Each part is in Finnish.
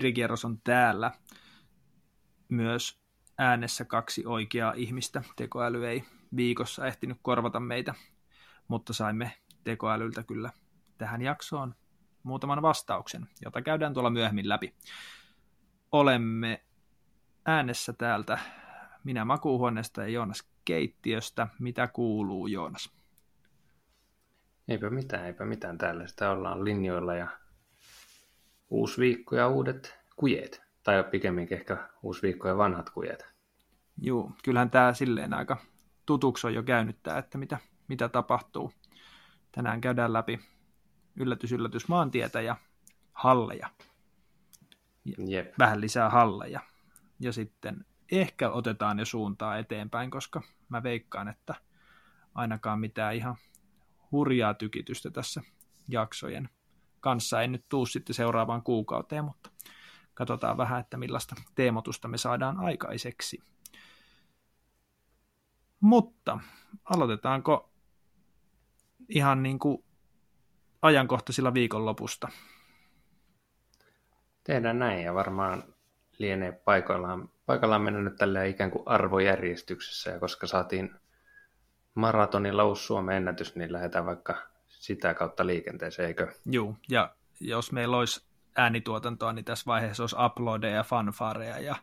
Kirikierros on täällä. Myös äänessä kaksi oikeaa ihmistä. Tekoäly ei viikossa ehtinyt korvata meitä, mutta saimme tekoälyltä kyllä tähän jaksoon muutaman vastauksen, jota käydään tuolla myöhemmin läpi. Olemme äänessä täältä minä makuuhuoneesta ja Joonas keittiöstä. Mitä kuuluu, Joonas? Eipä mitään, eipä mitään. Täällä sitä ollaan linjoilla ja uusi viikko ja uudet kujeet. Tai pikemminkin ehkä uusi viikko ja vanhat kujeet. Joo, kyllähän tämä silleen aika tutuksi on jo käynyt tämä, että mitä, mitä tapahtuu. Tänään käydään läpi yllätys, yllätys maantietä ja halleja. Jep. Vähän lisää halleja. Ja sitten ehkä otetaan jo suuntaa eteenpäin, koska mä veikkaan, että ainakaan mitään ihan hurjaa tykitystä tässä jaksojen kanssa ei nyt tuu sitten seuraavaan kuukauteen, mutta katsotaan vähän, että millaista teemotusta me saadaan aikaiseksi. Mutta aloitetaanko ihan niin kuin ajankohtaisilla viikonlopusta? Tehdään näin ja varmaan lienee paikallaan, paikallaan mennä nyt tällä ikään kuin arvojärjestyksessä ja koska saatiin maratonilla uusi Suomen ennätys, niin lähdetään vaikka sitä kautta liikenteeseen, eikö? Joo, ja jos meillä olisi äänituotantoa, niin tässä vaiheessa olisi uploadeja ja fanfareja ja,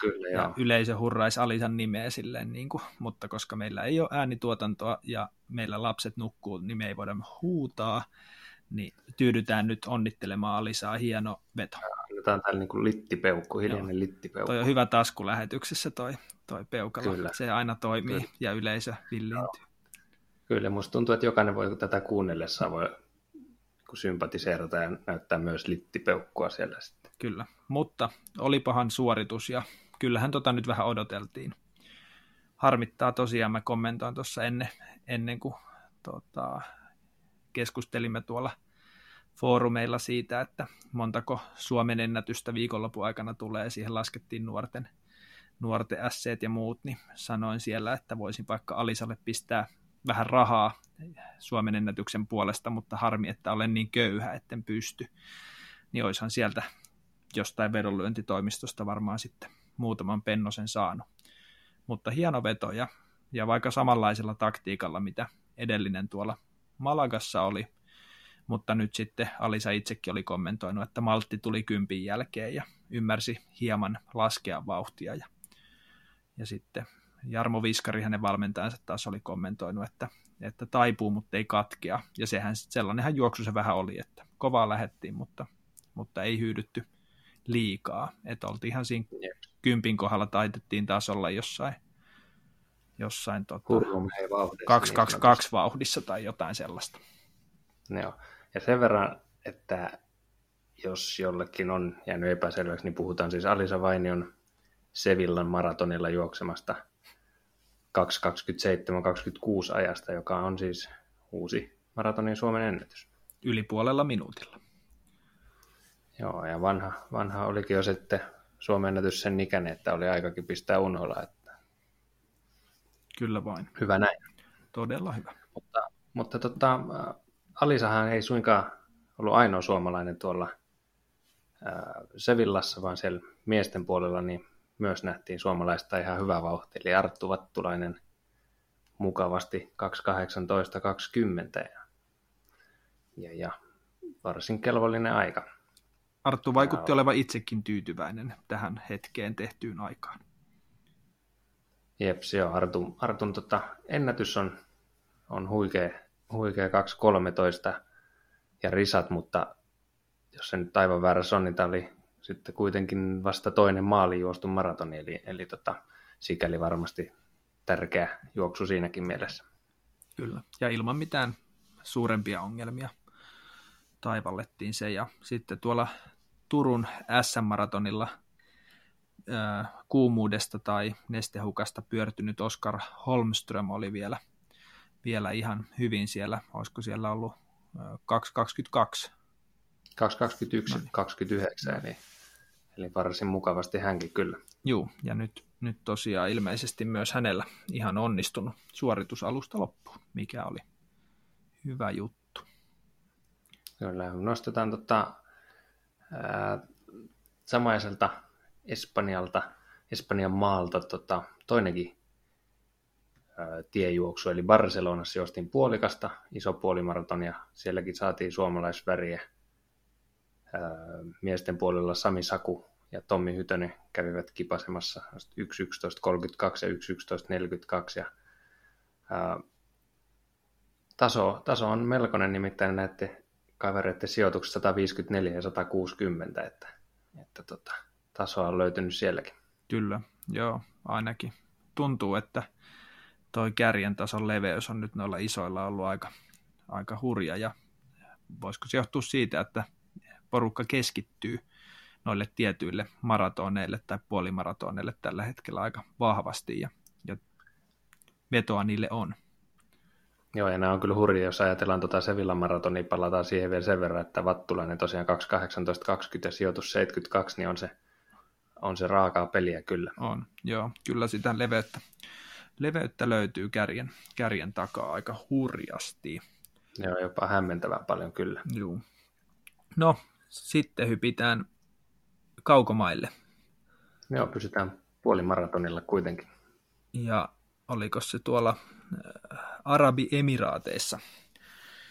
Kyllä, ja yleisö hurraisi Alisan nimeä silleen, niin kuin, mutta koska meillä ei ole äänituotantoa ja meillä lapset nukkuu, niin me ei voida huutaa, niin tyydytään nyt onnittelemaan Alisaa hieno veto. Annetaan tällä niin kuin littipeukku, hiljainen Joo. littipeukku. Toi on hyvä taskulähetyksessä toi, toi peukalo. Kyllä. Se aina toimii Kyllä. ja yleisö villiintyy. Joo. Kyllä, musta tuntuu, että jokainen voi tätä kuunnellessa voi sympatiseerata ja näyttää myös littipeukkua siellä sitten. Kyllä, mutta olipahan suoritus ja kyllähän tota nyt vähän odoteltiin. Harmittaa tosiaan, mä kommentoin tuossa ennen, ennen kuin tota, keskustelimme tuolla foorumeilla siitä, että montako Suomen ennätystä viikonlopun aikana tulee. Siihen laskettiin nuorten, nuorten ässeet ja muut, niin sanoin siellä, että voisin vaikka Alisalle pistää vähän rahaa Suomen ennätyksen puolesta, mutta harmi, että olen niin köyhä, etten pysty. Niin oishan sieltä jostain vedonlyöntitoimistosta varmaan sitten muutaman pennosen saanut. Mutta hieno veto ja, ja vaikka samanlaisella taktiikalla, mitä edellinen tuolla Malagassa oli, mutta nyt sitten Alisa itsekin oli kommentoinut, että maltti tuli kympin jälkeen ja ymmärsi hieman laskea vauhtia ja, ja sitten Jarmo Viskari, hänen valmentajansa taas oli kommentoinut, että, että taipuu, mutta ei katkea. Ja sehän sellainenhan juoksu se vähän oli, että kovaa lähettiin, mutta, mutta ei hyydytty liikaa. Että oltiin ihan siinä kympin kohdalla taitettiin taas olla jossain, jossain tota, 222 niin vauhdissa tai jotain sellaista. Joo. Ja sen verran, että jos jollekin on jäänyt epäselväksi, niin puhutaan siis Alisa Vainion Sevillan maratonilla juoksemasta 2.27-26 ajasta, joka on siis uusi maratonin Suomen ennätys. Yli puolella minuutilla. Joo, ja vanha, vanha olikin jo sitten Suomen ennätys sen ikäinen, että oli aikakin pistää unholla. Että... Kyllä vain. Hyvä näin. Todella hyvä. Mutta, mutta tota, Alisahan ei suinkaan ollut ainoa suomalainen tuolla Sevillassa, vaan siellä miesten puolella niin myös nähtiin suomalaista ihan hyvä vauhti, eli Arttu Vattulainen mukavasti 2.18.20 ja, ja, ja varsin kelvollinen aika. Arttu vaikutti olevan itsekin tyytyväinen tähän hetkeen tehtyyn aikaan. Jeps, joo, Artun, Artun tota, ennätys on, on huikea, huikea 2.13 ja risat, mutta jos se nyt aivan väärässä on, niin tämä oli sitten kuitenkin vasta toinen maali juostu maratoni, eli, eli tota, sikäli varmasti tärkeä juoksu siinäkin mielessä. Kyllä, ja ilman mitään suurempia ongelmia taivallettiin se, ja sitten tuolla Turun SM-maratonilla äh, kuumuudesta tai nestehukasta pyörtynyt Oskar Holmström oli vielä, vielä ihan hyvin siellä, olisiko siellä ollut äh, 2.22 221, no niin. 29, eli, eli varsin mukavasti hänkin kyllä. Joo, ja nyt, nyt tosiaan ilmeisesti myös hänellä ihan onnistunut suoritus alusta loppuun, mikä oli hyvä juttu. Kyllä, nostetaan tota, ää, samaiselta Espanjalta, Espanjan maalta tota, toinenkin ää, tiejuoksu, eli Barcelonassa juostiin puolikasta, iso puolimaraton, ja sielläkin saatiin suomalaisväriä. Miesten puolella Sami Saku ja Tommi Hytönen kävivät kipasemassa 1.11.32 ja 1.11.42, ja ää, taso, taso on melkoinen, nimittäin näette kavereiden sijoitukset 154 ja 160, että, että tota, tasoa on löytynyt sielläkin. Kyllä, joo, ainakin. Tuntuu, että toi kärjen tason leveys on nyt noilla isoilla ollut aika, aika hurja ja voisiko se johtua siitä, että porukka keskittyy noille tietyille maratoneille tai puolimaratoneille tällä hetkellä aika vahvasti ja, ja vetoa niille on. Joo, ja nämä on kyllä hurja, jos ajatellaan tuota Sevillan maratonia, palataan siihen vielä sen verran, että Vattulainen tosiaan 2.18.20 ja sijoitus 72, niin on se, on se raakaa peliä kyllä. On, joo, kyllä sitä leveyttä, leveyttä löytyy kärjen, kärjen takaa aika hurjasti. Joo, jopa hämmentävän paljon kyllä. Joo. No, sitten hypitään kaukomaille. Joo, pysytään puolimaratonilla kuitenkin. Ja oliko se tuolla äh, Arabi-emiraateissa?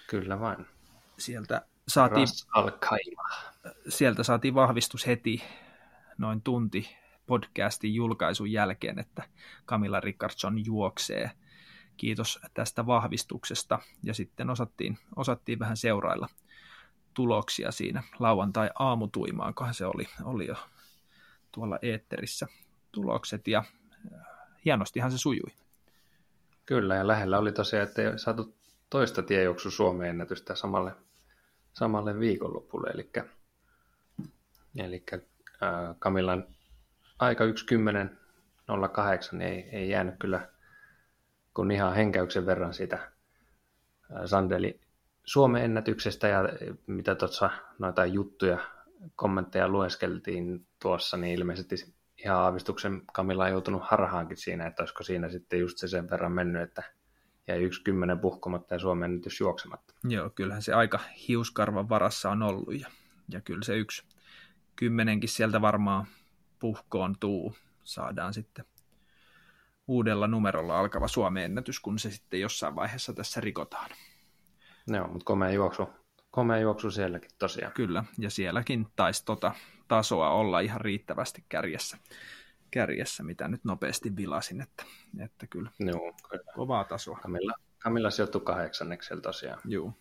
Kyllä vain. Sieltä saatiin, sieltä saatiin vahvistus heti noin tunti podcastin julkaisun jälkeen, että Camilla Rickardson juoksee. Kiitos tästä vahvistuksesta. Ja sitten osattiin, osattiin vähän seurailla tuloksia siinä lauantai-aamutuimaankohan se oli, oli jo tuolla eetterissä tulokset ja äh, hienostihan se sujui. Kyllä, ja lähellä oli tosiaan, että ei saatu toista tiejuoksu Suomeen ennätystä samalle, samalle viikonlopulle, eli, eli Kamilan aika 1.10.08 ei, ei jäänyt kyllä kun ihan henkäyksen verran sitä äh, Sandeli Suomen ennätyksestä ja mitä tuossa noita juttuja, kommentteja lueskeltiin tuossa, niin ilmeisesti ihan aavistuksen Kamilla on joutunut harhaankin siinä, että olisiko siinä sitten just se sen verran mennyt, että jäi yksi kymmenen puhkomatta ja Suomen ennätys juoksematta. Joo, kyllähän se aika hiuskarvan varassa on ollut ja, ja kyllä se yksi kymmenenkin sieltä varmaan puhkoon tuu. Saadaan sitten uudella numerolla alkava Suomen ennätys, kun se sitten jossain vaiheessa tässä rikotaan. Joo, mutta komea juoksu, komea juoksu sielläkin tosiaan. Kyllä, ja sielläkin taisi tota tasoa olla ihan riittävästi kärjessä, kärjessä mitä nyt nopeasti vilasin, että, että kyllä, Joo, kyllä. kovaa tasoa. Kamilla, Kamilla sijoittui kahdeksanneksella tosiaan. Joo,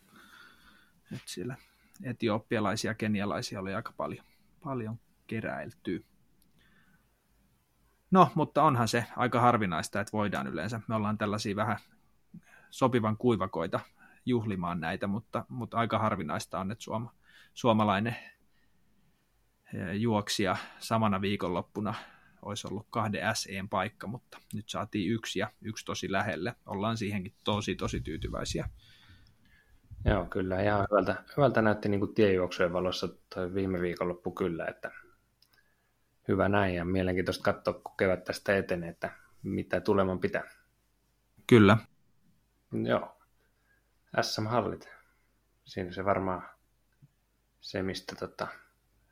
että siellä etiopialaisia ja kenialaisia oli aika paljon, paljon keräiltyä. No, mutta onhan se aika harvinaista, että voidaan yleensä. Me ollaan tällaisia vähän sopivan kuivakoita juhlimaan näitä, mutta, mutta aika harvinaista on, että suoma, suomalainen eh, juoksija samana viikonloppuna olisi ollut kahden SEn paikka, mutta nyt saatiin yksi ja yksi tosi lähelle. Ollaan siihenkin tosi, tosi tyytyväisiä. Joo, kyllä. Ihan hyvältä, hyvältä näytti niin tiejuoksujen valossa toi viime viikonloppu kyllä, että hyvä näin ja mielenkiintoista katsoa, kun kevät tästä etenee, että mitä tuleman pitää. Kyllä. Joo. SM-hallit. Siinä se varmaan se, mistä tota,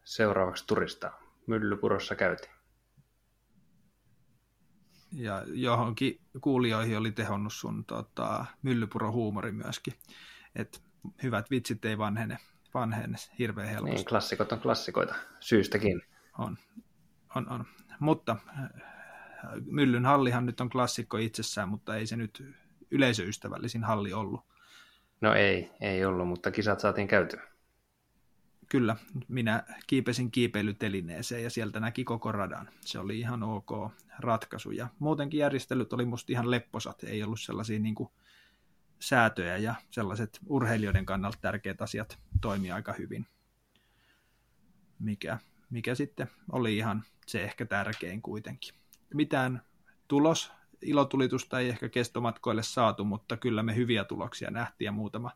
seuraavaksi turista Myllypurossa käytiin. Ja johonkin kuulijoihin oli tehonnut sun tota, Myllypuro-huumori myöskin. Et hyvät vitsit ei vanhene, vanhene hirveän helposti. Niin, klassikot on klassikoita, syystäkin. On, on, on. Mutta äh, Myllyn hallihan nyt on klassikko itsessään, mutta ei se nyt yleisöystävällisin halli ollut. No ei, ei ollut, mutta kisat saatiin käytyä. Kyllä, minä kiipesin kiipeilytelineeseen ja sieltä näki koko radan. Se oli ihan ok ratkaisu ja muutenkin järjestelyt oli musta ihan lepposat, ei ollut sellaisia niin kuin säätöjä ja sellaiset urheilijoiden kannalta tärkeät asiat toimi aika hyvin. Mikä, mikä sitten oli ihan se ehkä tärkein kuitenkin. Mitään tulos ilotulitusta ei ehkä kestomatkoille saatu, mutta kyllä me hyviä tuloksia nähtiin ja muutama,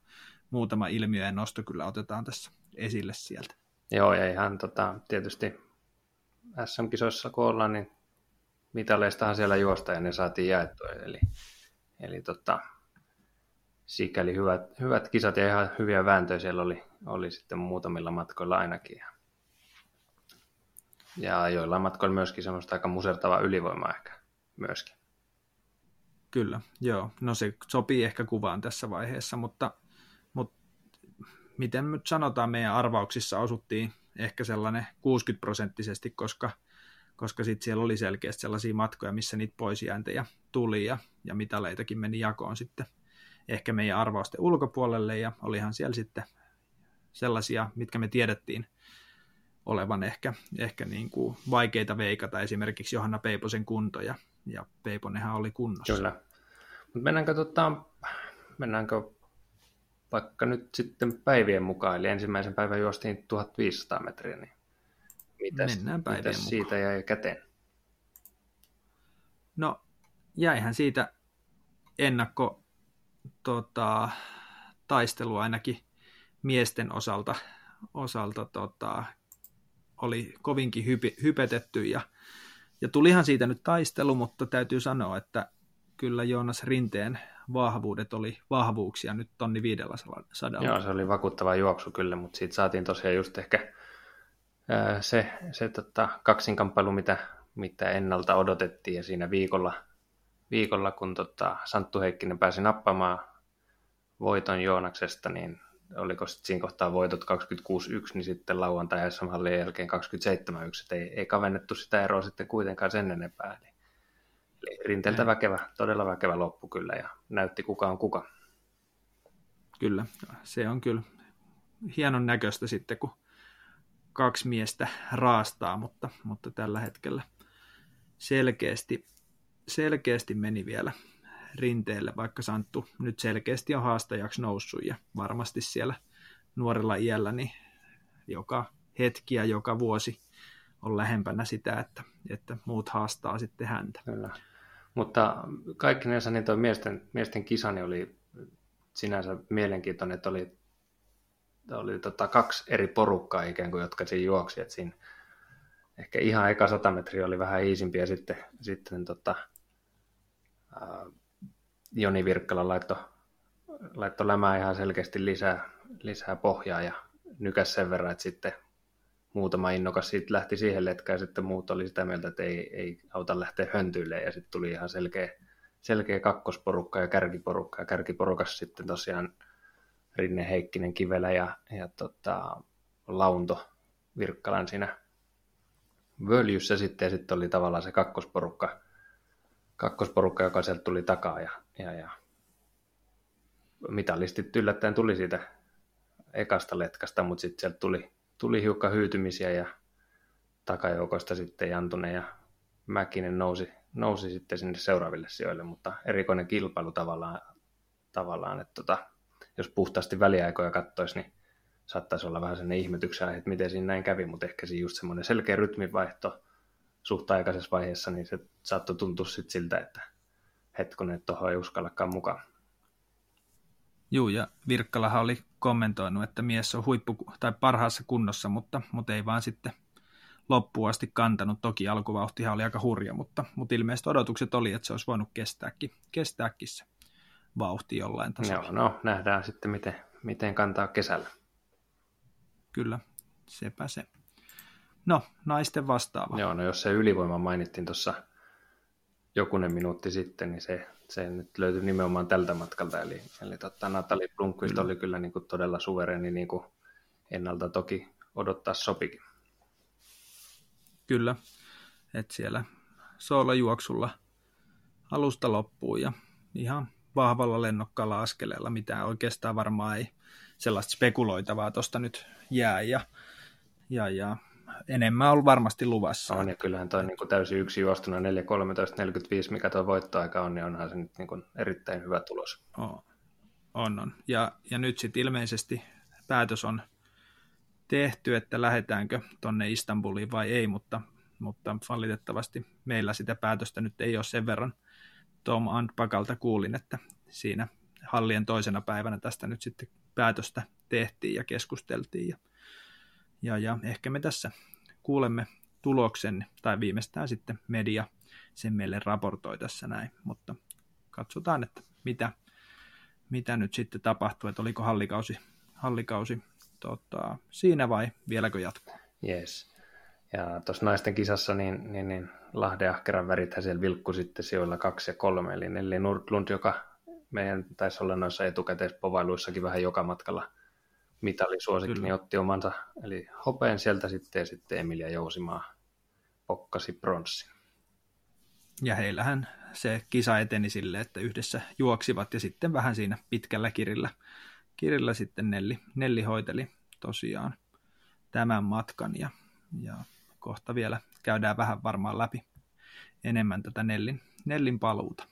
muutama ilmiö ja nosto kyllä otetaan tässä esille sieltä. Joo, ja ihan tota, tietysti SM-kisoissa kun ollaan, niin mitaleistahan siellä juosta ja ne saatiin jaettua. Eli, eli tota, sikäli hyvät, hyvät kisat ja ihan hyviä vääntöjä siellä oli, oli sitten muutamilla matkoilla ainakin. Ja joillain matkoilla myöskin semmoista aika musertavaa ylivoimaa ehkä myöskin. Kyllä, joo. No se sopii ehkä kuvaan tässä vaiheessa, mutta, mutta miten nyt sanotaan, meidän arvauksissa osuttiin ehkä sellainen 60 prosenttisesti, koska, koska sitten siellä oli selkeästi sellaisia matkoja, missä niitä poisjääntejä tuli ja, ja mitaleitakin meni jakoon sitten ehkä meidän arvausten ulkopuolelle ja olihan siellä sitten sellaisia, mitkä me tiedettiin olevan ehkä, ehkä niin kuin vaikeita veikata, esimerkiksi Johanna Peiposen kunto, ja, ja Peiponenhan oli kunnossa. Kyllä. Mutta mennäänkö, tota, mennäänkö vaikka nyt sitten päivien mukaan, eli ensimmäisen päivän juostiin 1500 metriä, niin mitäs, Mennään päivien mitäs mukaan. siitä jäi käteen? No, jäihän siitä ennakko tota, taistelu ainakin miesten osalta, osalta tota, oli kovinkin hypi, hypetetty ja, ja tulihan siitä nyt taistelu, mutta täytyy sanoa, että kyllä Joonas Rinteen vahvuudet oli vahvuuksia nyt tonni 500. Joo, se oli vakuuttava juoksu kyllä, mutta siitä saatiin tosiaan just ehkä se, se tota, kaksinkamppailu, mitä, mitä ennalta odotettiin ja siinä viikolla, viikolla kun tota, Santtu Heikkinen pääsi nappamaan voiton Joonaksesta, niin oliko sitten siinä kohtaa voitot 26-1, niin sitten lauantai SM Hallin jälkeen 27-1, että ei, ei kavennettu sitä eroa sitten kuitenkaan sen enempää. Eli rinteeltä väkevä, todella väkevä loppu kyllä, ja näytti kuka on kuka. Kyllä, se on kyllä hienon näköistä sitten, kun kaksi miestä raastaa, mutta, mutta tällä hetkellä selkeästi, selkeästi meni vielä rinteelle, vaikka Santtu nyt selkeästi on haastajaksi noussut ja varmasti siellä nuorella iällä niin joka hetki ja joka vuosi on lähempänä sitä, että, että muut haastaa sitten häntä. Kyllä. Mutta kaikki näissä niin tuo miesten, miesten kisani oli sinänsä mielenkiintoinen, että oli, oli tota kaksi eri porukkaa ikään kuin, jotka siinä juoksi. Että siinä ehkä ihan eka 100 metriä oli vähän iisimpi ja sitten, sitten tota, Joni Virkkala laittoi laitto lämää ihan selkeästi lisää, lisää pohjaa ja nykäs sen verran, että sitten muutama innokas siitä lähti siihen letkään ja sitten muut oli sitä mieltä, että ei, ei auta lähteä höntyille ja sitten tuli ihan selkeä, selkeä kakkosporukka ja kärkiporukka ja kärkiporukas sitten tosiaan Rinne Heikkinen Kivelä ja, ja tota, Launto Virkkalan siinä völjyssä sitten ja sitten oli tavallaan se kakkosporukka kakkosporukka, joka sieltä tuli takaa ja, ja, ja mitalistit yllättäen tuli siitä ekasta letkasta, mutta sitten sieltä tuli, tuli hiukka hyytymisiä ja takajoukoista sitten Jantunen ja Mäkinen nousi, nousi sitten sinne seuraaville sijoille, mutta erikoinen kilpailu tavallaan, tavallaan että tota, jos puhtaasti väliaikoja katsoisi, niin saattaisi olla vähän sellainen ihmetyksen että miten siinä näin kävi, mutta ehkä siinä just semmoinen selkeä rytminvaihto, suht aikaisessa vaiheessa, niin se saattoi tuntua sit siltä, että hetkonen, että tuohon ei uskallakaan mukaan. Juu, ja Virkkalahan oli kommentoinut, että mies on huippu tai parhaassa kunnossa, mutta, mutta ei vaan sitten loppuun asti kantanut. Toki alkuvauhtihan oli aika hurja, mutta, mutta ilmeisesti odotukset oli, että se olisi voinut kestääkin, kestääkin se vauhti jollain tasolla. Joo, no nähdään sitten, miten, miten kantaa kesällä. Kyllä, sepä se. No, naisten vastaava. Joo, no jos se ylivoima mainittiin tuossa jokunen minuutti sitten, niin se, se nyt löytyi nimenomaan tältä matkalta. Eli, eli totta, Natali Blomqvist kyllä. oli kyllä niin kuin todella suvereni niin kuin ennalta toki odottaa sopikin. Kyllä, että siellä soolajuoksulla alusta loppuu ja ihan vahvalla lennokkaalla askeleella, mitä oikeastaan varmaan ei sellaista spekuloitavaa tuosta nyt jää. Ja, ja, ja enemmän on varmasti luvassa. On, ja kyllähän toi niin kuin täysin yksi juostuna 4.13.45, mikä tuo voittoaika on, niin onhan se nyt niin kuin erittäin hyvä tulos. On, on. on. Ja, ja nyt sitten ilmeisesti päätös on tehty, että lähdetäänkö tonne Istanbuliin vai ei, mutta, mutta valitettavasti meillä sitä päätöstä nyt ei ole sen verran. Tom Antpakalta kuulin, että siinä hallien toisena päivänä tästä nyt sitten päätöstä tehtiin ja keskusteltiin ja ja, ja ehkä me tässä kuulemme tuloksen, tai viimeistään sitten media sen meille raportoi tässä näin, mutta katsotaan, että mitä, mitä nyt sitten tapahtuu, että oliko hallikausi, hallikausi tota, siinä vai vieläkö jatkuu? Yes. Ja tuossa naisten kisassa niin, niin, niin Lahden ahkeran värithän siellä vilkku sitten sijoilla kaksi ja kolme, eli Nelli Nordlund, joka meidän taisi olla noissa etukäteispovailuissakin vähän joka matkalla mitalisuosikki, Kyllä. niin otti omansa, eli hopeen sieltä sitten ja sitten Emilia Jousimaa pokkasi pronssin. Ja heillähän se kisa eteni sille, että yhdessä juoksivat ja sitten vähän siinä pitkällä kirillä, kirillä sitten Nelli, Nelli hoiteli tosiaan tämän matkan ja, ja kohta vielä käydään vähän varmaan läpi enemmän tätä Nellin, Nellin paluuta.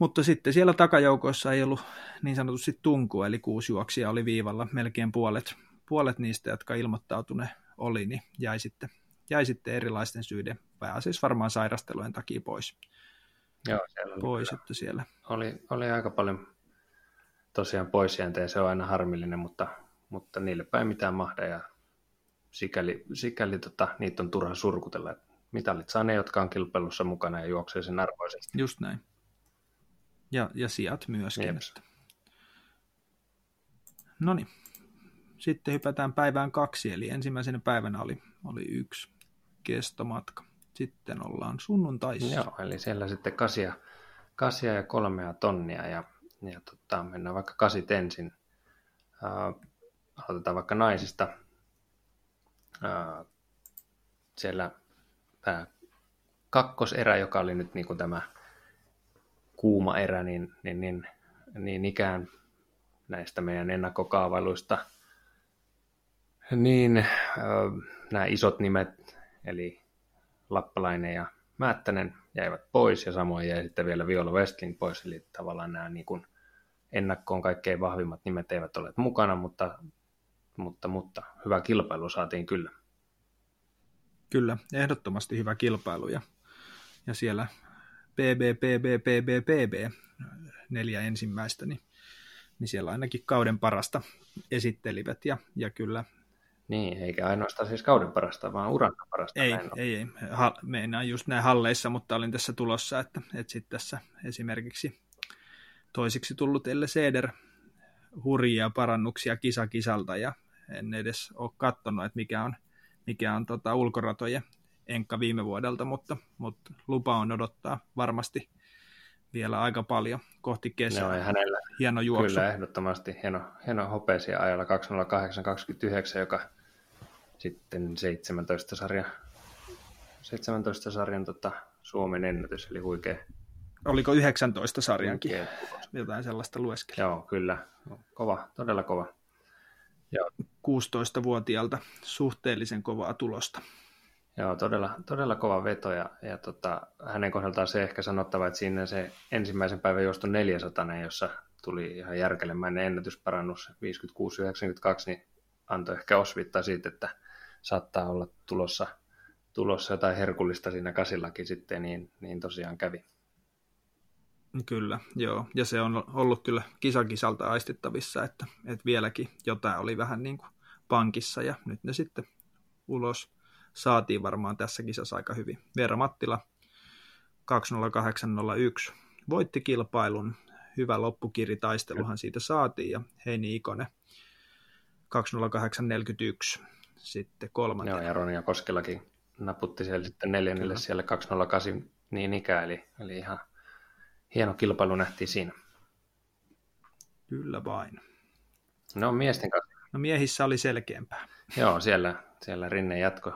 Mutta sitten siellä takajoukoissa ei ollut niin sanotusti tunkua, eli kuusi juoksia oli viivalla. Melkein puolet, puolet niistä, jotka ilmoittautuneet oli, niin jäi sitten, jäi sitten erilaisten syiden, pääasiassa varmaan sairastelujen takia pois. Joo, siellä oli, pois, että siellä. Oli, oli aika paljon tosiaan poisjääntejä, se on aina harmillinen, mutta, mutta niille päin mitään mahda ja sikäli, sikäli tota, niitä on turha surkutella. Mitalit saa ne, jotka on kilpailussa mukana ja juoksee sen arvoisesti. Just näin. Ja, ja sijat myöskin. No niin, sitten hypätään päivään kaksi, eli ensimmäisenä päivänä oli, oli yksi kestomatka. Sitten ollaan sunnuntaissa. Joo, eli siellä sitten kasia, kasia ja kolmea tonnia, ja, ja tota, mennään vaikka kasit ensin. Uh, aloitetaan vaikka naisista. Uh, siellä tämä kakkoserä, joka oli nyt niin kuin tämä kuuma erä, niin, niin, niin, niin ikään näistä meidän ennakkokaavailuista, niin nämä isot nimet, eli Lappalainen ja Määttänen jäivät pois, ja samoin jäi sitten vielä Viola Westling pois, eli tavallaan nämä niin kuin ennakkoon kaikkein vahvimmat nimet eivät ole mukana, mutta, mutta, mutta hyvä kilpailu saatiin kyllä. Kyllä, ehdottomasti hyvä kilpailu, ja, ja siellä PB, PB, PB, PB, neljä ensimmäistä, niin, niin siellä ainakin kauden parasta esittelivät, ja, ja kyllä niin, eikä ainoastaan siis kauden parasta, vaan uran parasta. Ei, ei, ei. Ha, meinaan just näin halleissa, mutta olin tässä tulossa, että, että sitten tässä esimerkiksi toisiksi tullut Elle Seder hurjia parannuksia kisa kisalta ja en edes ole katsonut, että mikä on, mikä on tota ulkoratojen enkka viime vuodelta, mutta, mutta lupa on odottaa varmasti vielä aika paljon kohti kesää. No, hänellä, hieno juoksu. Kyllä, ehdottomasti hieno, hieno hopeisia ajalla 208-29, joka sitten 17 sarjan, 17 sarjan tota, Suomen ennätys, eli huikea. Oliko 19 sarjankin? Huikea. Jotain sellaista lueskeli. Joo, kyllä. Kova, todella kova. Joo. 16-vuotiaalta suhteellisen kovaa tulosta. Joo, todella, todella kova veto ja, ja tota, hänen kohdaltaan se ehkä sanottava, että siinä se ensimmäisen päivän juosto 400, jossa tuli ihan järkelemäinen ennätysparannus 56-92, niin antoi ehkä osvittaa siitä, että saattaa olla tulossa, tulossa jotain herkullista siinä kasillakin sitten, niin, niin tosiaan kävi. Kyllä, joo. Ja se on ollut kyllä kisakisalta aistittavissa, että, että vieläkin jotain oli vähän niin kuin pankissa ja nyt ne sitten ulos saatiin varmaan tässä kisassa aika hyvin. Veera Mattila 20801 voitti kilpailun. Hyvä loppukiritaisteluhan siitä saatiin ja Heini Ikonen 20841 sitten kolmantena. Joo, ja Ronja Koskelakin naputti siellä sitten neljännelle Kyllä. siellä 208 niin ikään, eli, eli ihan hieno kilpailu nähtiin siinä. Kyllä vain. No miesten kanssa. No miehissä oli selkeämpää. Joo, siellä, siellä Rinne jatko,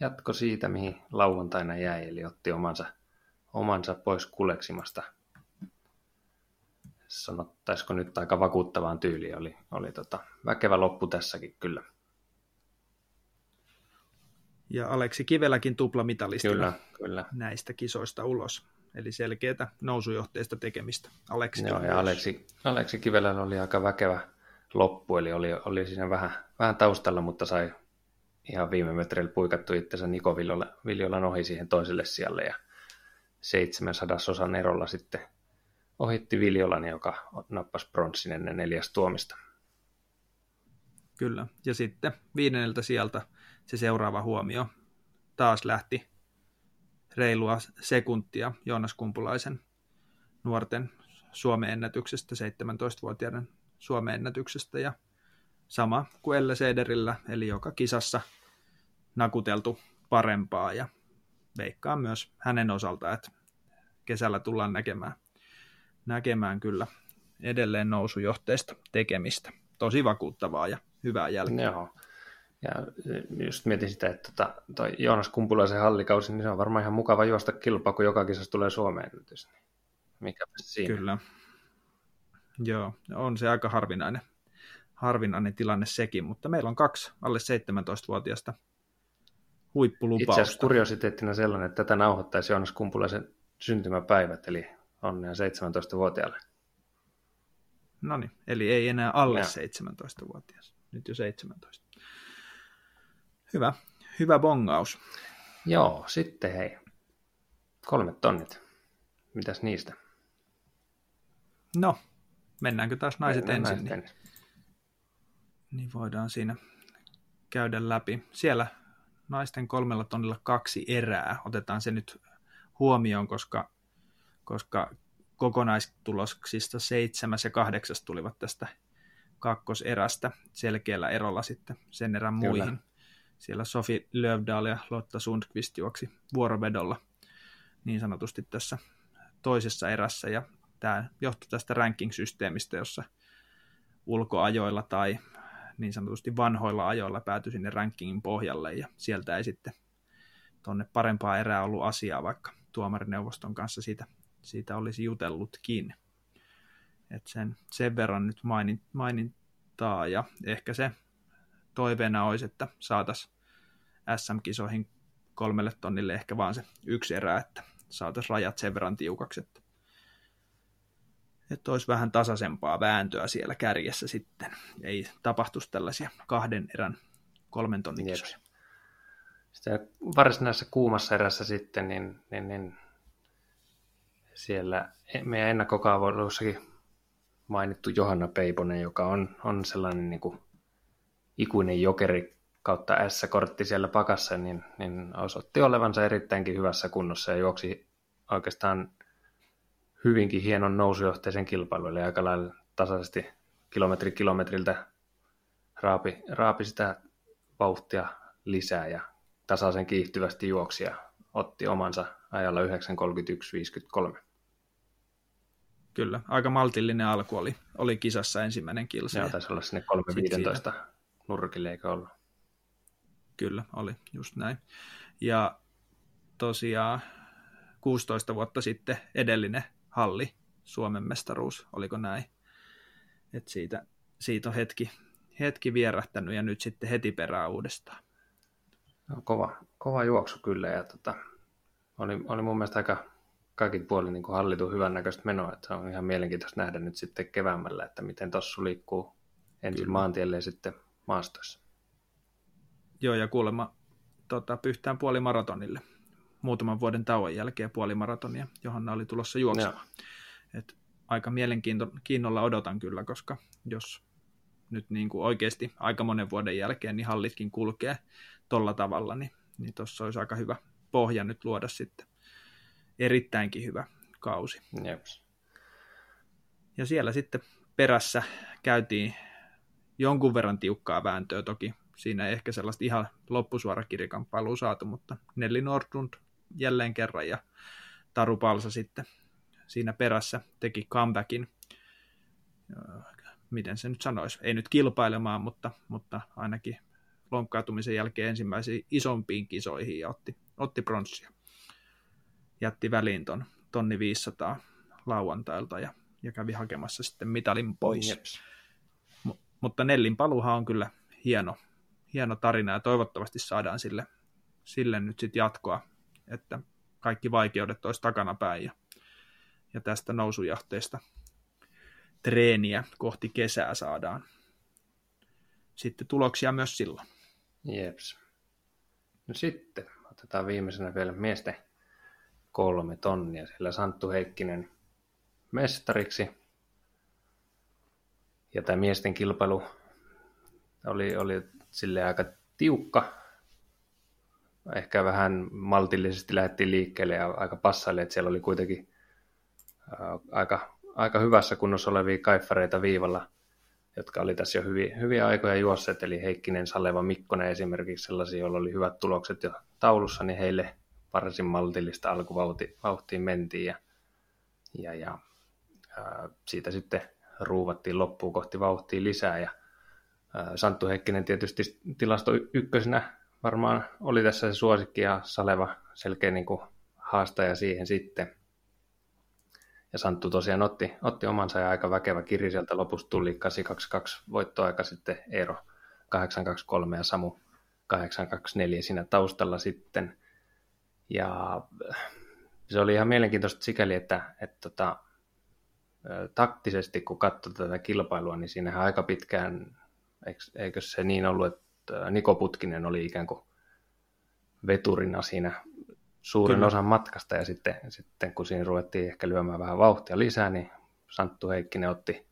jatko siitä, mihin lauantaina jäi, eli otti omansa, omansa pois kuleksimasta. Sanottaisiko nyt aika vakuuttavaan tyyliin, oli, oli tota, väkevä loppu tässäkin kyllä. Ja Aleksi Kiveläkin tuplamitalistilla kyllä, kyllä. näistä kisoista ulos. Eli selkeätä nousujohteista tekemistä. Aleksi Joo, ja Aleksi, Aleksi Kivelällä oli aika väkevä loppu, eli oli, oli siinä vähän, vähän taustalla, mutta sai ihan viime metreillä puikattu itsensä Niko Viljola, Viljolan ohi siihen toiselle sijalle ja 700 osan erolla sitten ohitti Viljolan, joka nappasi pronssin ennen neljäs tuomista. Kyllä, ja sitten viidenneltä sieltä se seuraava huomio. Taas lähti reilua sekuntia Joonas Kumpulaisen nuorten Suomen ennätyksestä, 17-vuotiaiden Suomen ennätyksestä. Ja sama kuin Elle Sederillä, eli joka kisassa nakuteltu parempaa ja veikkaan myös hänen osalta, että kesällä tullaan näkemään, näkemään kyllä edelleen nousujohteista tekemistä. Tosi vakuuttavaa ja hyvää jälkeä. Joo. Ja just mietin sitä, että tota, toi Joonas Kumpulaisen hallikausi, niin se on varmaan ihan mukava juosta kilpaa, kun joka kisassa tulee Suomeen ennätys. Niin mikä siinä. Kyllä. Joo, on se aika harvinainen, harvinainen tilanne sekin, mutta meillä on kaksi alle 17-vuotiaista huippulupausta. Itse asiassa kuriositeettina sellainen, että tätä nauhoittaisi Joonas Kumpulaisen syntymäpäivät, eli onnea 17-vuotiaalle. No niin, eli ei enää alle ja. 17-vuotias, nyt jo 17. Hyvä, hyvä bongaus. Joo, sitten hei, kolme tonnit. Mitäs niistä? No, mennäänkö taas naiset Mennään ensin? Niin, niin voidaan siinä käydä läpi. Siellä naisten kolmella tonnilla kaksi erää. Otetaan se nyt huomioon, koska, koska kokonaistuloksista seitsemäs ja kahdeksas tulivat tästä kakkoserästä selkeällä erolla sitten sen erän Kyllä. muihin. Siellä Sofi Lövdal ja Lotta Sundqvist juoksi vuorovedolla niin sanotusti tässä toisessa erässä ja tämä johtui tästä ranking-systeemistä, jossa ulkoajoilla tai niin sanotusti vanhoilla ajoilla päätyi sinne rankingin pohjalle ja sieltä ei sitten tuonne parempaa erää ollut asiaa, vaikka tuomarineuvoston kanssa siitä, siitä olisi jutellutkin. Et sen, sen verran nyt mainin, mainintaa ja ehkä se toiveena olisi, että saataisiin SM-kisoihin kolmelle tonnille ehkä vaan se yksi erä, että saataisiin rajat sen verran tiukaksi, että, että olisi vähän tasaisempaa vääntöä siellä kärjessä sitten. Ei tapahtuisi tällaisia kahden erän kolmen tonnin kisoja. Sitten varsinaisessa kuumassa erässä sitten, niin, niin, niin siellä meidän ennakkokaavoilussakin mainittu Johanna Peiponen, joka on, on sellainen niin kuin ikuinen jokeri kautta S-kortti siellä pakassa, niin, niin osoitti olevansa erittäinkin hyvässä kunnossa ja juoksi oikeastaan hyvinkin hienon nousujohteisen kilpailun, eli aika lailla tasaisesti kilometri kilometriltä raapi, raapi sitä vauhtia lisää ja tasaisen kiihtyvästi juoksi ja otti omansa ajalla 9.31.53. Kyllä, aika maltillinen alku oli, oli kisassa ensimmäinen kilsa. Joo, taisi olla sinne 3.15 nurkille, eikö ollut? Kyllä, oli just näin. Ja tosiaan 16 vuotta sitten edellinen halli, Suomen mestaruus, oliko näin? Et siitä, siitä on hetki, hetki vierähtänyt ja nyt sitten heti perään uudestaan. No, kova, kova juoksu kyllä ja tota, oli, oli mun mielestä aika kaikin puolin niin hallittu hyvän näköistä menoa, että on ihan mielenkiintoista nähdä nyt sitten keväämällä, että miten tuossa liikkuu ensin kyllä. maantielle ja sitten maastossa. Joo, ja kuulemma tota, pyhtään puolimaratonille muutaman vuoden tauon jälkeen puolimaratonia, johon oli tulossa juoksemaan. Et aika mielenkiinnolla odotan kyllä, koska jos nyt niin kuin oikeasti aika monen vuoden jälkeen niin hallitkin kulkee tolla tavalla, niin, niin tuossa olisi aika hyvä pohja nyt luoda sitten erittäinkin hyvä kausi. Jeps. Ja siellä sitten perässä käytiin jonkun verran tiukkaa vääntöä toki. Siinä ei ehkä sellaista ihan loppusuorakirjakamppailua saatu, mutta Nelli Nordlund jälleen kerran ja Taru Palsa sitten siinä perässä teki comebackin. Miten se nyt sanoisi? Ei nyt kilpailemaan, mutta, mutta ainakin lonkkaantumisen jälkeen ensimmäisiin isompiin kisoihin ja otti, otti pronssia. Jätti väliin ton tonni 500 lauantailta ja, ja kävi hakemassa sitten mitalin pois. Jeps. M- mutta Nellin paluha on kyllä hieno, hieno tarina ja toivottavasti saadaan sille, sille nyt sitten jatkoa että kaikki vaikeudet olisi takanapäin ja, ja tästä nousujahteesta treeniä kohti kesää saadaan sitten tuloksia myös silloin. Jeps. No sitten otetaan viimeisenä vielä miesten kolme tonnia. Siellä Santtu Heikkinen mestariksi. Ja tämä miesten kilpailu oli, oli sille aika tiukka ehkä vähän maltillisesti lähdettiin liikkeelle ja aika passaille, että siellä oli kuitenkin ää, aika, aika hyvässä kunnossa olevia kaiffareita viivalla jotka oli tässä jo hyviä, hyviä aikoja juosseet, eli Heikkinen, Saleva, Mikkonen esimerkiksi sellaisia, joilla oli hyvät tulokset jo taulussa, niin heille varsin maltillista alkuvauhtiin mentiin ja, ja, ja ää, siitä sitten ruuvattiin loppuun kohti vauhtia lisää. Ja ää, Santtu Heikkinen tietysti tilasto ykkösenä varmaan oli tässä se suosikki ja Saleva selkeä niin kuin haastaja siihen sitten. Ja Santtu tosiaan otti, otti omansa ja aika väkevä kiri sieltä lopusta tuli 822 voittoaika sitten Eero 823 ja Samu 824 siinä taustalla sitten. Ja se oli ihan mielenkiintoista sikäli, että, että tota, taktisesti kun katsoi tätä kilpailua, niin siinähän aika pitkään, eikö se niin ollut, että Niko Putkinen oli ikään kuin veturina siinä suurin Kyllä. osan matkasta ja sitten, sitten kun siinä ruvettiin ehkä lyömään vähän vauhtia lisää, niin Santtu Heikkinen otti,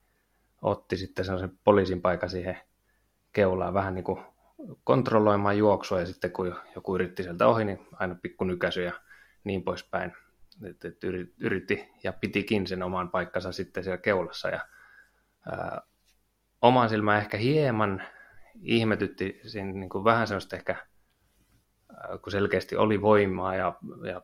otti sitten sellaisen poliisin paikan siihen keulaan vähän niin kuin kontrolloimaan juoksua ja sitten kun joku yritti sieltä ohi, niin aina pikku nykäisy ja niin poispäin. Et, et yritti ja pitikin sen oman paikkansa sitten siellä keulassa ja ää, oman silmään ehkä hieman ihmetytti siinä niin kuin vähän sellaista ehkä Äh, kun selkeästi oli voimaa ja, ja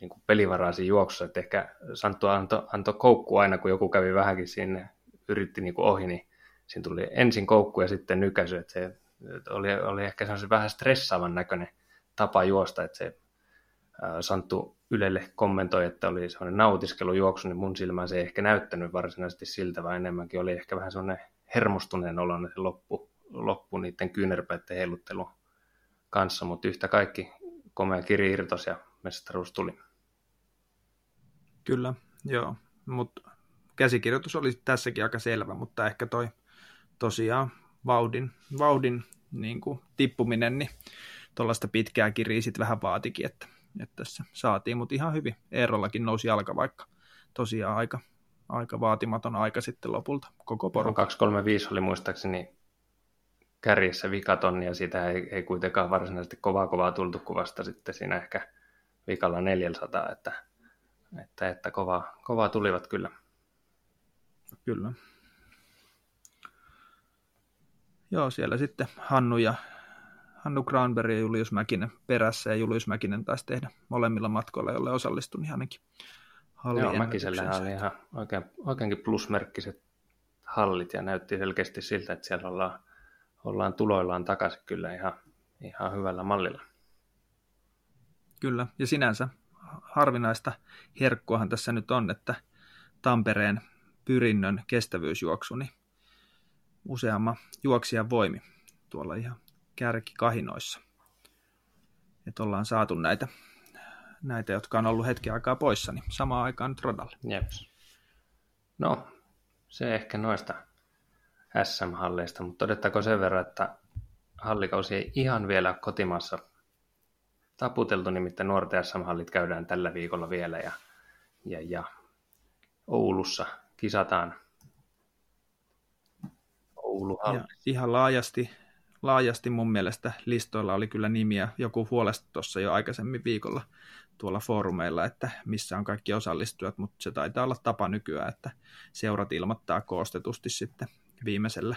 niin kuin pelivaraa siinä juoksussa, että ehkä Santtu antoi anto koukku aina, kun joku kävi vähänkin sinne, yritti niin kuin ohi, niin siinä tuli ensin koukku ja sitten nykäisy, että se että oli, oli ehkä sellaisen vähän stressaavan näköinen tapa juosta, että se äh, Santtu Ylelle kommentoi, että oli sellainen nautiskelujuoksu, niin mun silmään se ei ehkä näyttänyt varsinaisesti siltä, vaan enemmänkin oli ehkä vähän sellainen hermostuneen oloinen se loppu, loppu niiden kyynärpäiden heiluttelu kanssa, mutta yhtä kaikki komea kiri irtos ja mestaruus tuli. Kyllä, joo, mutta käsikirjoitus oli tässäkin aika selvä, mutta ehkä toi tosiaan vauhdin, vauhdin niin kuin tippuminen, niin tuollaista pitkää kiriä sitten vähän vaatikin, että, että tässä saatiin, mutta ihan hyvin. Eerollakin nousi jalka, vaikka tosiaan aika, aika vaatimaton aika sitten lopulta koko porukka. 235 oli muistaakseni kärjessä vikaton, ja sitä ei, ei kuitenkaan varsinaisesti kovaa kovaa tultu kuvasta sitten siinä ehkä vikalla 400, että, että, että kovaa, kovaa tulivat kyllä. Kyllä. Joo, siellä sitten Hannu ja Hannu Granberg ja Julius Mäkinen perässä, ja Julius Mäkinen taisi tehdä molemmilla matkoilla, jolle osallistui, niin hänenkin Joo, Mäkisellä oli ihan oikein, oikeinkin plusmerkkiset hallit, ja näytti selkeästi siltä, että siellä ollaan ollaan tuloillaan takaisin kyllä ihan, ihan hyvällä mallilla. Kyllä, ja sinänsä harvinaista herkkuahan tässä nyt on, että Tampereen pyrinnön kestävyysjuoksu, niin useamma juoksijan voimi tuolla ihan kärkikahinoissa. Että ollaan saatu näitä, näitä, jotka on ollut hetki aikaa poissa, niin samaan aikaan nyt radalle. Jeps. No, se ehkä noista SM-halleista, mutta todettaako sen verran, että hallikausi ei ihan vielä kotimaassa taputeltu, nimittäin nuorten SM-hallit käydään tällä viikolla vielä ja, ja, ja Oulussa kisataan Oulu Ihan laajasti, laajasti mun mielestä listoilla oli kyllä nimiä. Joku huolesta tuossa jo aikaisemmin viikolla tuolla foorumeilla, että missä on kaikki osallistujat, mutta se taitaa olla tapa nykyään, että seurat ilmoittaa koostetusti sitten viimeisellä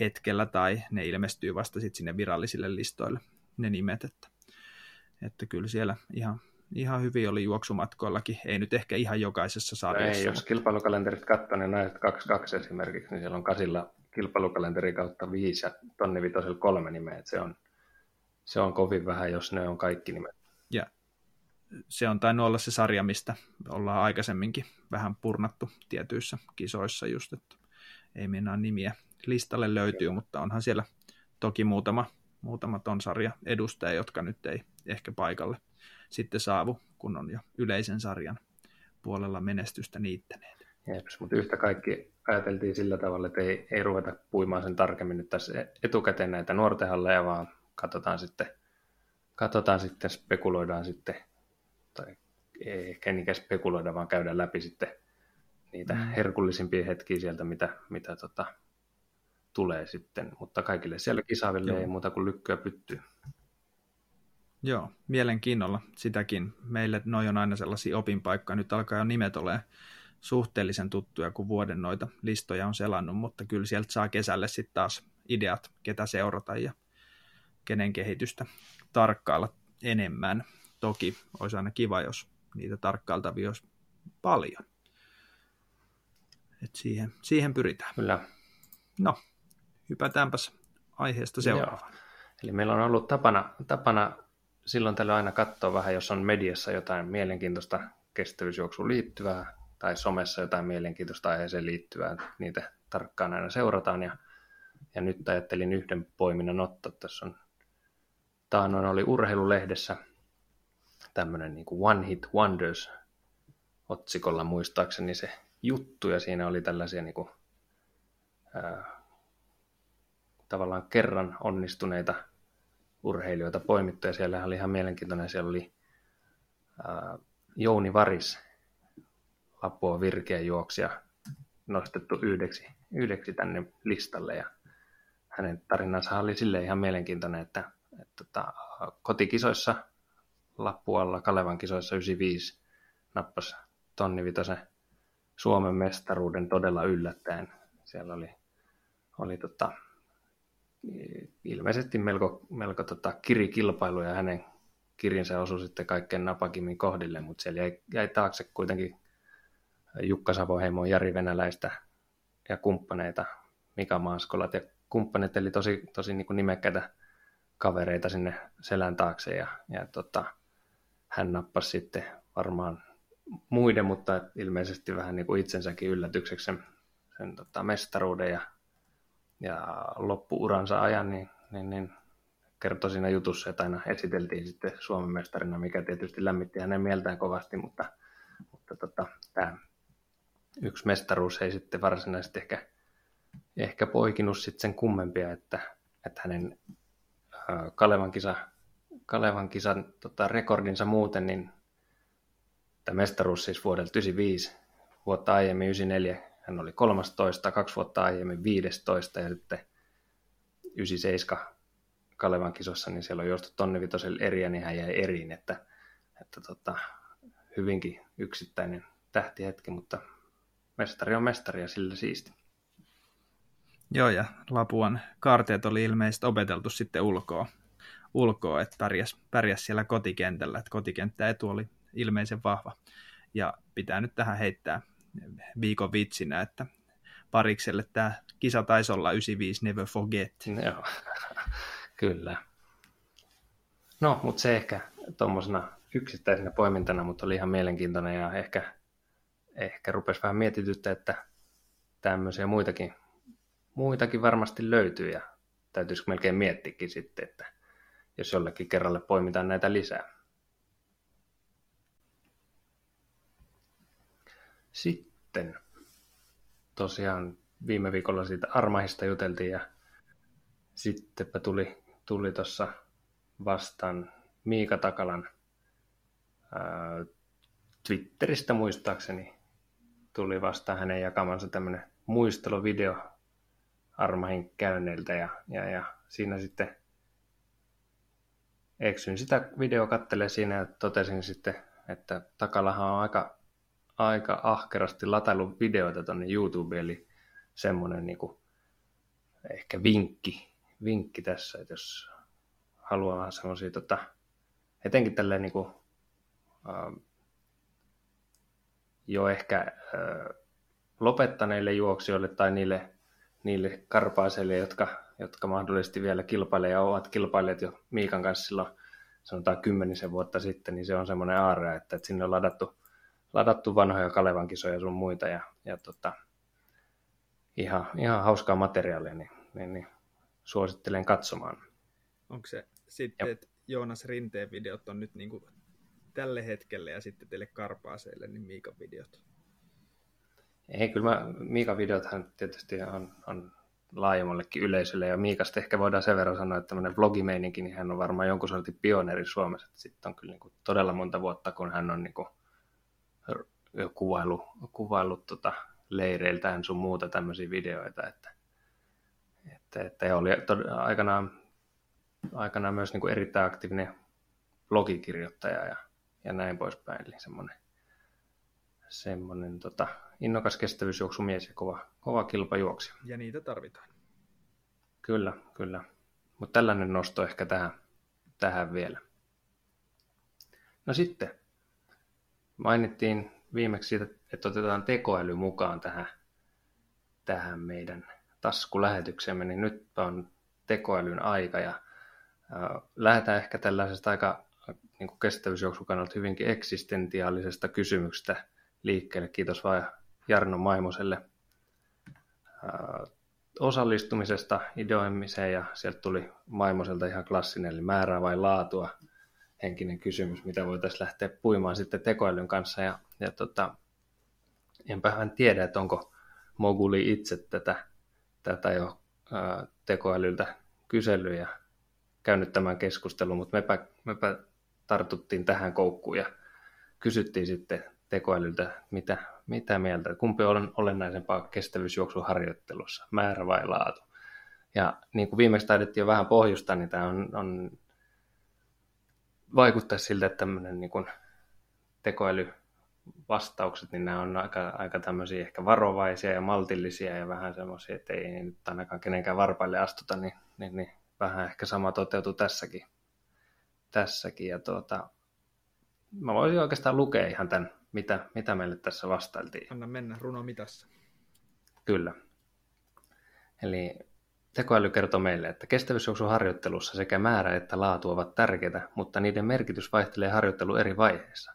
hetkellä tai ne ilmestyy vasta sitten sinne virallisille listoille ne nimet, että, että kyllä siellä ihan, ihan hyvin oli juoksumatkoillakin, ei nyt ehkä ihan jokaisessa sarjassa. Ei, jos kilpailukalenterit katsoo, niin naiset 2-2 esimerkiksi, niin siellä on kasilla kilpailukalenteri kautta 5 ja tonni vitosella kolme nimeä, että se on, se on kovin vähän, jos ne on kaikki nimet. Ja se on tainnut olla se sarja, mistä ollaan aikaisemminkin vähän purnattu tietyissä kisoissa just, että ei mennä nimiä listalle löytyy, mutta onhan siellä toki muutama, muutama ton sarja edustaja, jotka nyt ei ehkä paikalle sitten saavu, kun on jo yleisen sarjan puolella menestystä niittäneet. Jeps, mutta yhtä kaikki ajateltiin sillä tavalla, että ei, ei ruveta puimaan sen tarkemmin nyt tässä etukäteen näitä nuorten halleja, vaan katsotaan sitten, katsotaan sitten, spekuloidaan sitten, tai ei ehkä niinkään spekuloida, vaan käydään läpi sitten niitä mm. herkullisimpia hetkiä sieltä, mitä, mitä tota, tulee sitten, mutta kaikille siellä kisaaville Joo. ei muuta kuin lykkyä pyttyy. Joo, mielenkiinnolla sitäkin. Meille noin on aina sellaisia opinpaikkoja. Nyt alkaa jo nimet olemaan suhteellisen tuttuja, kun vuoden noita listoja on selannut, mutta kyllä sieltä saa kesälle sitten taas ideat, ketä seurata ja kenen kehitystä tarkkailla enemmän. Toki olisi aina kiva, jos niitä tarkkailtavia olisi paljon. Et siihen, siihen pyritään. Kyllä. No, hypätäänpäs aiheesta seuraavaan. Joo. Eli meillä on ollut tapana, tapana silloin tällöin aina katsoa vähän, jos on mediassa jotain mielenkiintoista kestävyysjuoksuun liittyvää tai somessa jotain mielenkiintoista aiheeseen liittyvää, niitä tarkkaan aina seurataan. Ja, ja nyt ajattelin yhden poiminnan ottaa. Tässä on taannoin oli urheilulehdessä tämmöinen niin One Hit Wonders otsikolla muistaakseni se juttu, ja siinä oli tällaisia niin kuin, ää, tavallaan kerran onnistuneita urheilijoita poimittu, ja siellä oli ihan mielenkiintoinen, siellä oli ää, Jouni Varis, Lapua virkeä juoksija, nostettu yhdeksi, yhdeksi tänne listalle, ja hänen tarinansa oli sille ihan mielenkiintoinen, että, että, että tota, kotikisoissa Lappualla Kalevan kisoissa 95 nappasi tonni vitosen Suomen mestaruuden todella yllättäen. Siellä oli, oli tota, ilmeisesti melko, melko tota kirikilpailu ja hänen kirinsä osui sitten kaikkein napakimmin kohdille, mutta siellä jäi, jäi taakse kuitenkin Jukka Savoheimon, Jari Venäläistä ja kumppaneita, Mika Maaskolat ja kumppanit, eli tosi, tosi niin nimekkäitä kavereita sinne selän taakse ja, ja tota, hän nappasi sitten varmaan muiden, mutta ilmeisesti vähän niin kuin itsensäkin yllätykseksi sen, sen tota mestaruuden ja, ja loppuuransa ajan, niin, niin, niin kertoi siinä jutussa, että aina esiteltiin sitten Suomen mestarina, mikä tietysti lämmitti hänen mieltään kovasti, mutta, mutta tota, tämä yksi mestaruus ei sitten varsinaisesti ehkä, ehkä poikinut sitten sen kummempia, että, että hänen Kalevan, kisa, Kalevan kisan tota, rekordinsa muuten, niin tämä mestaruus siis vuodelta 95, vuotta aiemmin 94, hän oli 13, kaksi vuotta aiemmin 15 ja sitten 97 Kalevan kisossa, niin siellä on juostu tonni vitoselle eriä, niin hän jäi eriin, että, että tota, hyvinkin yksittäinen tähtihetki, mutta mestari on mestari ja sillä siisti. Joo, ja Lapuan kaarteet oli ilmeisesti opeteltu sitten ulkoa, ulkoa että pärjäs, pärjäs siellä kotikentällä, että kotikenttä etu oli ilmeisen vahva. Ja pitää nyt tähän heittää viikon vitsinä, että parikselle tämä kisa taisi olla 95 Never Forget. Joo, kyllä. No, mutta se ehkä tuommoisena yksittäisenä poimintana, mutta oli ihan mielenkiintoinen ja ehkä, ehkä rupesi vähän mietityttä, että tämmöisiä muitakin muitakin varmasti löytyy ja täytyisikö melkein miettikin sitten, että jos jollekin kerralle poimitaan näitä lisää. Sitten tosiaan viime viikolla siitä Armahista juteltiin ja sittenpä tuli, tuli tuossa vastaan Miika Takalan ää, Twitteristä muistaakseni tuli vastaan hänen jakamansa tämmöinen muisteluvideo Armahin käynneiltä ja, ja, ja siinä sitten eksyin sitä video kattelee siinä ja totesin sitten, että Takalahan on aika, aika ahkerasti latailu videoita tuonne YouTubeen, eli semmoinen niin ehkä vinkki, vinkki tässä, että jos haluaa semmoisia, tota, etenkin tälleen niin kuin, äh, jo ehkä äh, lopettaneille juoksijoille tai niille niille karpaaseille, jotka, jotka mahdollisesti vielä kilpailevat ja ovat kilpailijat jo Miikan kanssa silloin sanotaan kymmenisen vuotta sitten, niin se on semmoinen aare, että, että sinne on ladattu, ladattu vanhoja Kalevan kisoja sun muita ja, ja tota, ihan, ihan hauskaa materiaalia, niin, niin, niin suosittelen katsomaan. Onko se sitten, että Joonas Rinteen videot on nyt niin kuin tälle hetkelle ja sitten teille karpaaseille, niin Miikan videot? Ei, kyllä mä, Miikan videothan tietysti on, on laajemmallekin yleisölle, ja Miikasta ehkä voidaan sen verran sanoa, että tämmöinen vlogimeininki, niin hän on varmaan jonkun sortin pioneeri Suomessa. Sitten on kyllä niin kuin todella monta vuotta, kun hän on niin kuin kuvailu, kuvailut tota leireiltään sun muuta tämmöisiä videoita, että, että, että oli tod- aikanaan, aikanaan myös niin kuin erittäin aktiivinen blogikirjoittaja ja, ja näin poispäin, eli semmoinen semmoinen tota, innokas kestävyysjuoksumies ja kova, kova kilpajuoksija. Ja niitä tarvitaan. Kyllä, kyllä. Mutta tällainen nosto ehkä tähän, tähän vielä. No sitten, mainittiin viimeksi siitä, että otetaan tekoäly mukaan tähän, tähän meidän taskulähetyksemme, niin nyt on tekoälyn aika ja äh, lähdetään ehkä tällaisesta aika niin kuin kannalta hyvinkin eksistentiaalisesta kysymyksestä liikkeelle. Kiitos vain Jarno Maimoselle äh, osallistumisesta ideoimiseen ja sieltä tuli Maimoselta ihan klassinen, eli määrää vai laatua henkinen kysymys, mitä voitaisiin lähteä puimaan sitten tekoälyn kanssa. Ja, ja tota, enpä hän tiedä, että onko Moguli itse tätä, tätä jo ää, tekoälyltä kysellyt ja käynyt tämän keskustelun, mutta mepä, mepä tartuttiin tähän koukkuun ja kysyttiin sitten tekoälyltä, mitä, mitä mieltä, kumpi on olennaisempaa kestävyysjuoksuharjoittelussa, määrä vai laatu. Ja niin kuin viimeksi taidettiin jo vähän pohjustaa, niin tämä on, on vaikuttaa siltä, että tämmöinen niin kuin tekoälyvastaukset, niin nämä on aika, aika tämmöisiä ehkä varovaisia ja maltillisia ja vähän semmoisia, että ei nyt ainakaan kenenkään varpaille astuta, niin, niin, niin vähän ehkä sama toteutuu tässäkin. tässäkin. Ja tuota, mä voisin oikeastaan lukea ihan tämän, mitä, mitä meille tässä vastailtiin. Anna mennä, runo mitassa. Kyllä. Eli Tekoäly kertoo meille, että kestävyysjuoksuharjoittelussa sekä määrä että laatu ovat tärkeitä, mutta niiden merkitys vaihtelee harjoittelu eri vaiheissa.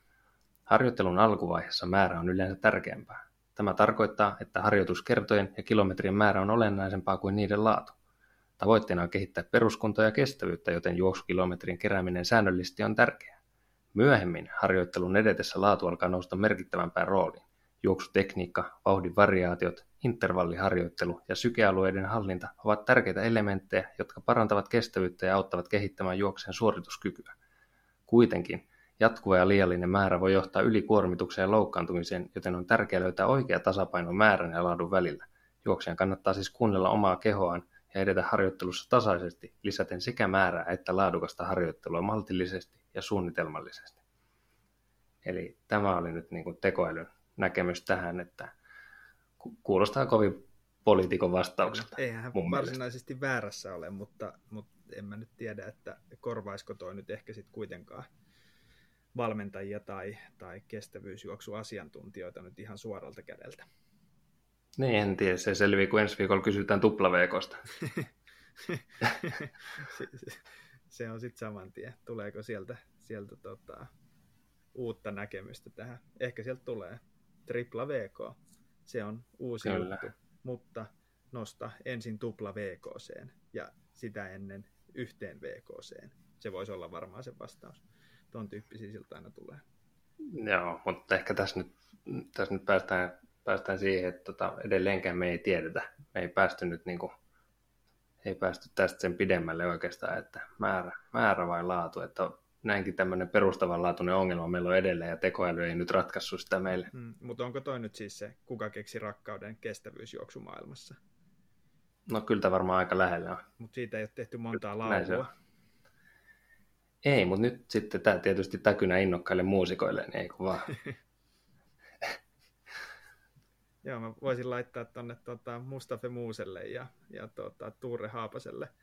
Harjoittelun alkuvaiheessa määrä on yleensä tärkeämpää. Tämä tarkoittaa, että harjoituskertojen ja kilometrien määrä on olennaisempaa kuin niiden laatu. Tavoitteena on kehittää peruskuntoa ja kestävyyttä, joten juoksukilometrin kerääminen säännöllisesti on tärkeää. Myöhemmin harjoittelun edetessä laatu alkaa nousta merkittävämpään rooliin. Juoksutekniikka, vauhdin variaatiot, intervalliharjoittelu ja sykealueiden hallinta ovat tärkeitä elementtejä, jotka parantavat kestävyyttä ja auttavat kehittämään juoksen suorituskykyä. Kuitenkin jatkuva ja liiallinen määrä voi johtaa ylikuormitukseen ja loukkaantumiseen, joten on tärkeää löytää oikea tasapaino määrän ja laadun välillä. Juoksijan kannattaa siis kuunnella omaa kehoaan ja edetä harjoittelussa tasaisesti, lisäten sekä määrää että laadukasta harjoittelua maltillisesti ja suunnitelmallisesti. Eli tämä oli nyt niin kuin tekoälyn näkemys tähän, että kuulostaa kovin poliitikon vastaukselta. Eihän hän varsinaisesti mielestä. väärässä ole, mutta, mutta en mä nyt tiedä, että korvaisiko toi nyt ehkä sitten kuitenkaan valmentajia tai, tai kestävyysjuoksuasiantuntijoita nyt ihan suoralta kädeltä. Niin, en tiedä. Se selviää, kun ensi viikolla kysytään tuplaveekosta. se on sitten saman tien. Tuleeko sieltä, sieltä tota, uutta näkemystä tähän? Ehkä sieltä tulee tripla VK. Se on uusi Kyllä. juttu. Mutta nosta ensin tupla VKC ja sitä ennen yhteen VKC. Se voisi olla varmaan se vastaus. Tuon tyyppisiä siltä aina tulee. Joo, mutta ehkä tässä nyt, tässä nyt päästään, päästään siihen, että tota, edelleenkään me ei tiedetä. Me ei päästy nyt niin kuin, ei päästy tästä sen pidemmälle oikeastaan, että määrä, määrä vai laatu. Että näinkin tämmöinen perustavanlaatuinen ongelma meillä on edelleen ja tekoäly ei nyt ratkaissut sitä meille. Mm, mutta onko toi nyt siis se, kuka keksi rakkauden kestävyysjuoksu maailmassa? No kyllä tämä varmaan aika lähellä on. Mutta siitä ei ole tehty montaa laulua. Ei, mutta nyt sitten tämä tietysti täkynä innokkaille muusikoille, niin ei vaan. Joo, mä voisin laittaa tuonne tuota, Mustafa Muuselle ja, ja tuota, Tuure Haapaselle –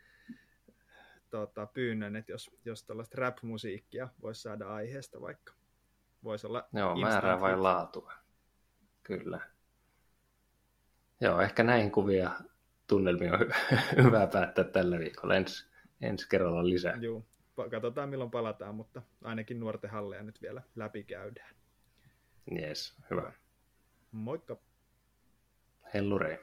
tota, pyynnön, että jos, jos tällaista rap-musiikkia voisi saada aiheesta vaikka. Voisi olla Joo, määrää vai laatua. Kyllä. Joo, ehkä näihin kuvia tunnelmia on hyvä päättää tällä viikolla. Ensi, ensi kerralla lisää. Joo, katsotaan milloin palataan, mutta ainakin nuorten halleja nyt vielä läpikäydään. Yes, hyvä. Moikka. Hellurei.